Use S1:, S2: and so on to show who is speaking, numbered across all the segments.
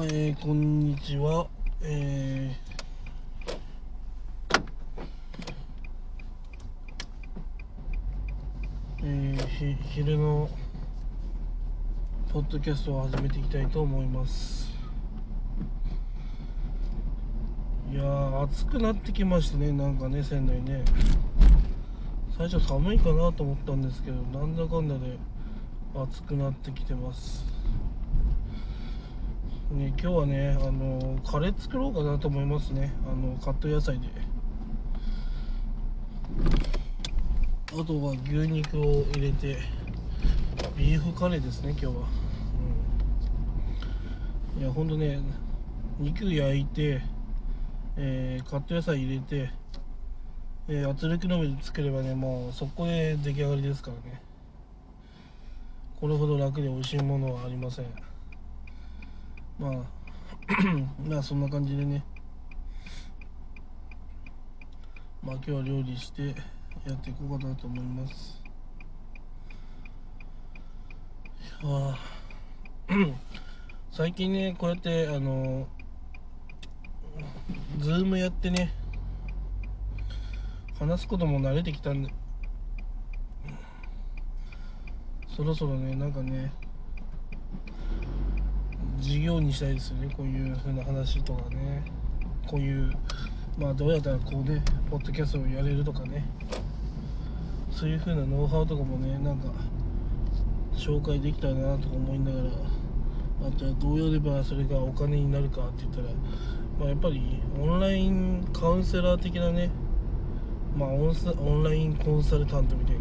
S1: はい、こんにちは。えーえー昼のポッドキャストを始めていきたいと思います。いやー、暑くなってきましたね、なんかね、仙台ね。最初寒いかなと思ったんですけど、なんだかんだで暑くなってきてます。ね、今日はね、あのカレー作ろうかなと思いますね。あのカット野菜で。あとは牛肉を入れて、ビーフカレーですね、今日は。うん、いや、ほんとね、肉焼いて、えーカット野菜入れて、えー圧力鍋で作ればね、もうそこで出来上がりですからね。これほど楽で美味しいものはありません。まあ まあそんな感じでね。まあ今日は料理してやっていこうかなと思います。いや 最近ねこうやってあのズームやってね話すことも慣れてきたんでそろそろねなんかね事業にしたいですよね。こういう風な話とかね。こういうまあどうやったらこうねポッドキャストをやれるとかね。そういう風なノウハウとかもねなんか紹介できたらなとか思いながらあとはどうやればそれがお金になるかって言ったら、まあ、やっぱりオンラインカウンセラー的なねまあオンラインコンサルタントみたいな。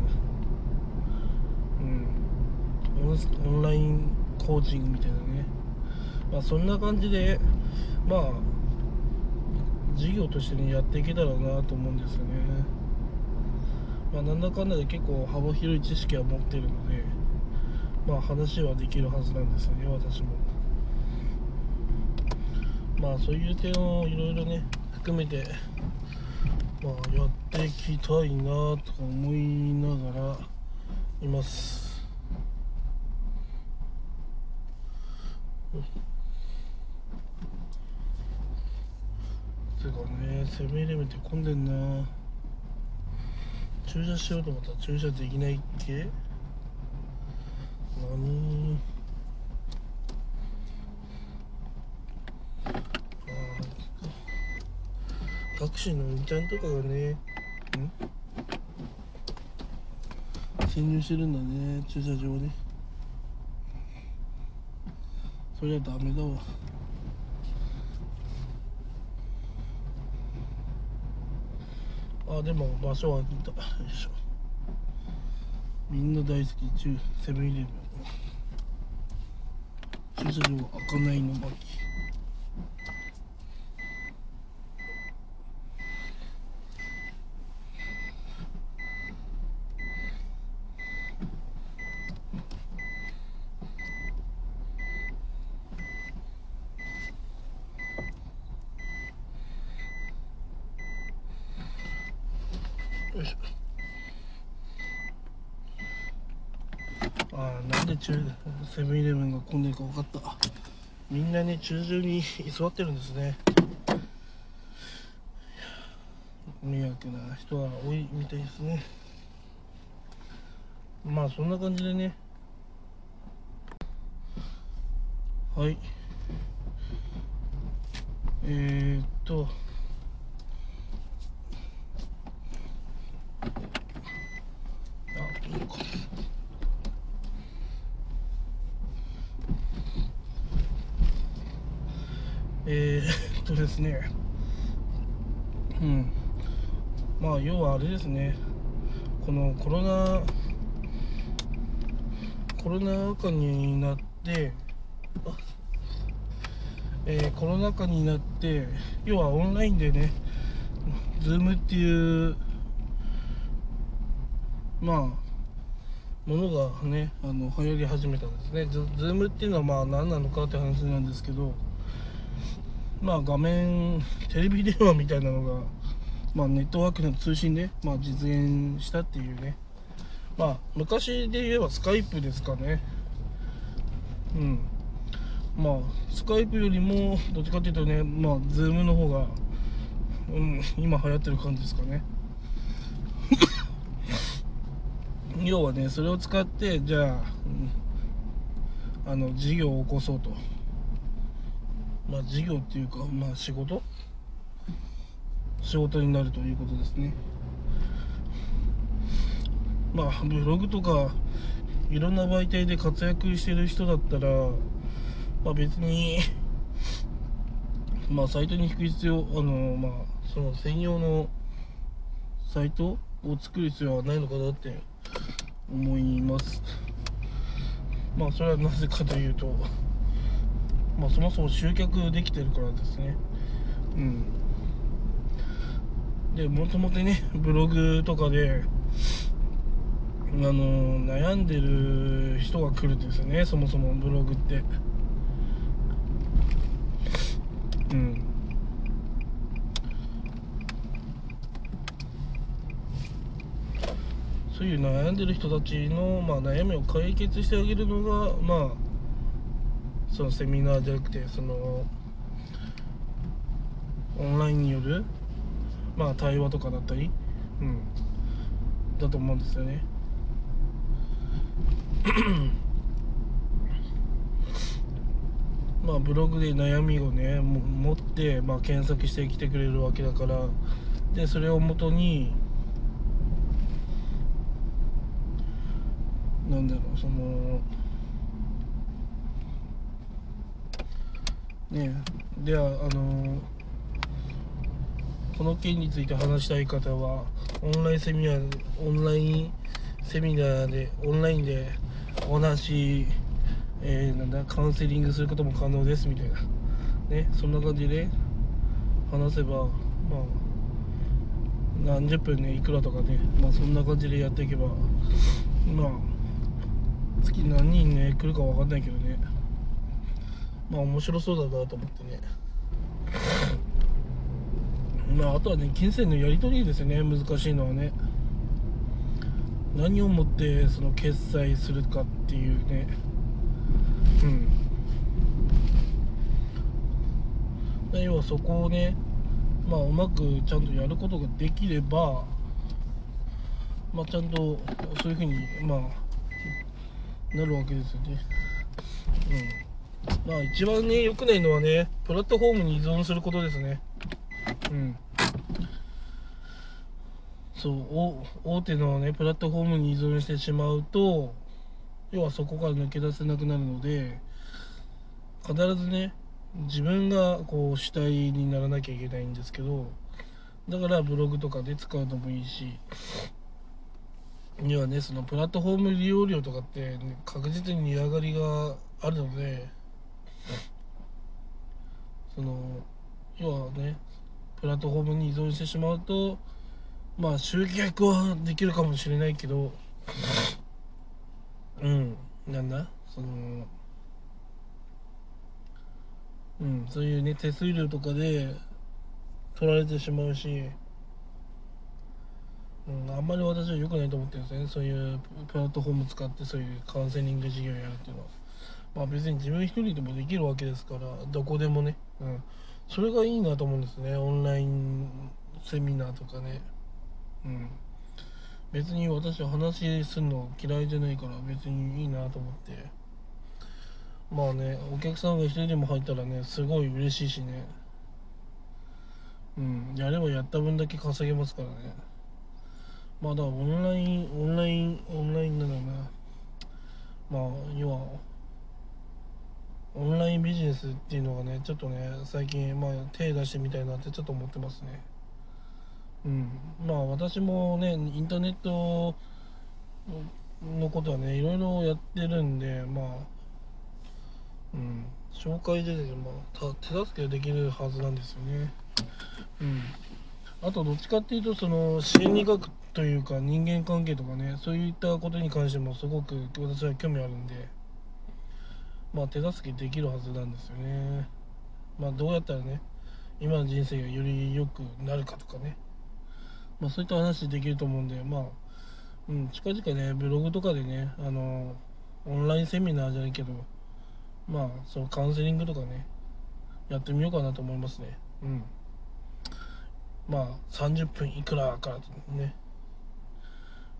S1: うん。オンラインコーチングみたいなね。まあそんな感じでまあ事業としてねやっていけたらなと思うんですよね。まあなんだかんだで結構幅広い知識は持ってるのでまあ話はできるはずなんですよね私も。まあそういう点をいろいろね含めてまあやっていきたいなと思いながらいます。てかねセブンイレブンって混んでんな。駐車しようと思ったら駐車できないっけ何？あータクシーの運転とかがねん？潜入してるんだね駐車場にそりゃダメだわ。あでも場所は見たよいしょみんな大好き。中セブンイレブン。駐車場は開かないの巻ああなんで中セブンイレブンが混んでるか分かった。みんなね駐車場に居座ってるんですね。迷惑な人は多いみたいですね。まあそんな感じでね。はい。えー、っとあいいかえー、っとですね。うん。まあ要はあれですね。このコロナコロナ禍になってえーコロナ禍になって要はオンラインでね Zoom っていうまあものがねあの流行り始めたんですね。ズ Zoom っていうのはまあ何なのかって話なんですけどまあ画面テレビ電話みたいなのが、まあ、ネットワークの通信で、まあ、実現したっていうね。まあ昔で言えばスカイプですかね。うん。まあスカイプよりもどっちかっていうとねまあズームの方が、うん、今流行ってる感じですかね。要はねそれを使ってじゃあ、うん、あの事業を起こそうとまあ事業っていうかまあ仕事？仕事になるということですね。まあブログとかいろんな媒体で活躍してる人だったらまあ別に まあサイトに引く必要あのまあその専用のサイトを作る必要はないのかなって思います。まあそれはなぜかというとまあそもそも集客できてるからですね。うん。でもともとねブログとかであの悩んでる人が来るんですよねそもそもブログって。うん。そういう悩んでる人たちの、まあ、悩みを解決してあげるのがまあそのセミナーじゃなくてそのオンラインによるまあ対話とかだったりうん。だと思うんですよね。まあブログで悩みをね持って、まあ、検索してきてくれるわけだからでそれをもとになんだろうそのね。ではあのこの件について話したい方はオンラインセミナーオンラインセミナーでオンラインでお話、えー、なんだカウンセリングすることも可能ですみたいな。ねそんな感じで話せばまあ何十分ねいくらとかねまあそんな感じでやっていけばまあ月何人ね来るか分かんないけどね。まあ面白そうだなと思ってね。まああとはね金銭のやり取りですよね。難しいのはね。何をもってその決済するかっていうね。うん。要はそこをねまあうまくちゃんとやることができればまあちゃんとそういうふうにまあなるわけですよね。うん。まあ一番ね良くないのはねプラットフォームに依存することですね。うん。そう大手のねプラットフォームに依存してしまうと要はそこから抜け出せなくなるので必ずね自分がこう主体にならなきゃいけないんですけどだからブログとかで使うのもいいしにはねそのプラットフォーム利用料とかって、ね、確実に値上がりがあるのでその要はねプラットフォームに依存してしまうとまあ集客はできるかもしれないけどうんなんだ？そのうんそういうね手数料とかで取られてしまうし、うん、あんまり私は良くないと思ってるんですね。そういうプラットフォーム使ってそういうカウンセリング事業やるっていうのは。まあ別に自分一人でもできるわけですからどこでもね、うん、それがいいなと思うんですね。オンラインセミナーとかね。うん。別に私は話するの嫌いじゃないから別にいいなと思って。まあねお客さんが一人でも入ったらねすごい嬉しいしね。うん。やればやった分だけ稼げますからね。まあだからオンラインオンラインオンラインなんだなまあ要はビジネスっていうのがねちょっとね最近まあ手出してみたいなってちょっと思ってますね。うん、まあ私もねインターネットのことはねいろいろやってるんでまあうん。紹介で、まあ、手助けできるはずなんですよね。うん。あとどっちかっていうとその心理学というか人間関係とかねそういったことに関してもすごく私は興味あるんで。まあ手助けできるはずなんですよね。まあどうやったらね今の人生がより良くなるかとかね。まあ、そういった話できると思うんで、まあ、うん、近々ね、ブログとかでね、あの、オンラインセミナーじゃないけど、まあそのカウンセリングとかねやってみようかなと思いますね。うん。まあ30分いくらからね。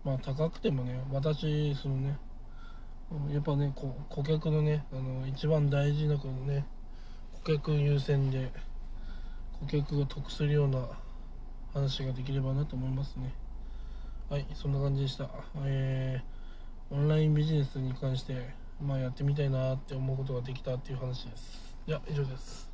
S1: まあ高くてもね私そのねやっぱねこ顧客のねあの一番大事なこのね顧客優先で顧客が得するような話ができればなと思いますね。はいそんな感じでした。えー、オンラインビジネスに関してまあやってみたいなって思うことができたっていう話です。いや以上です。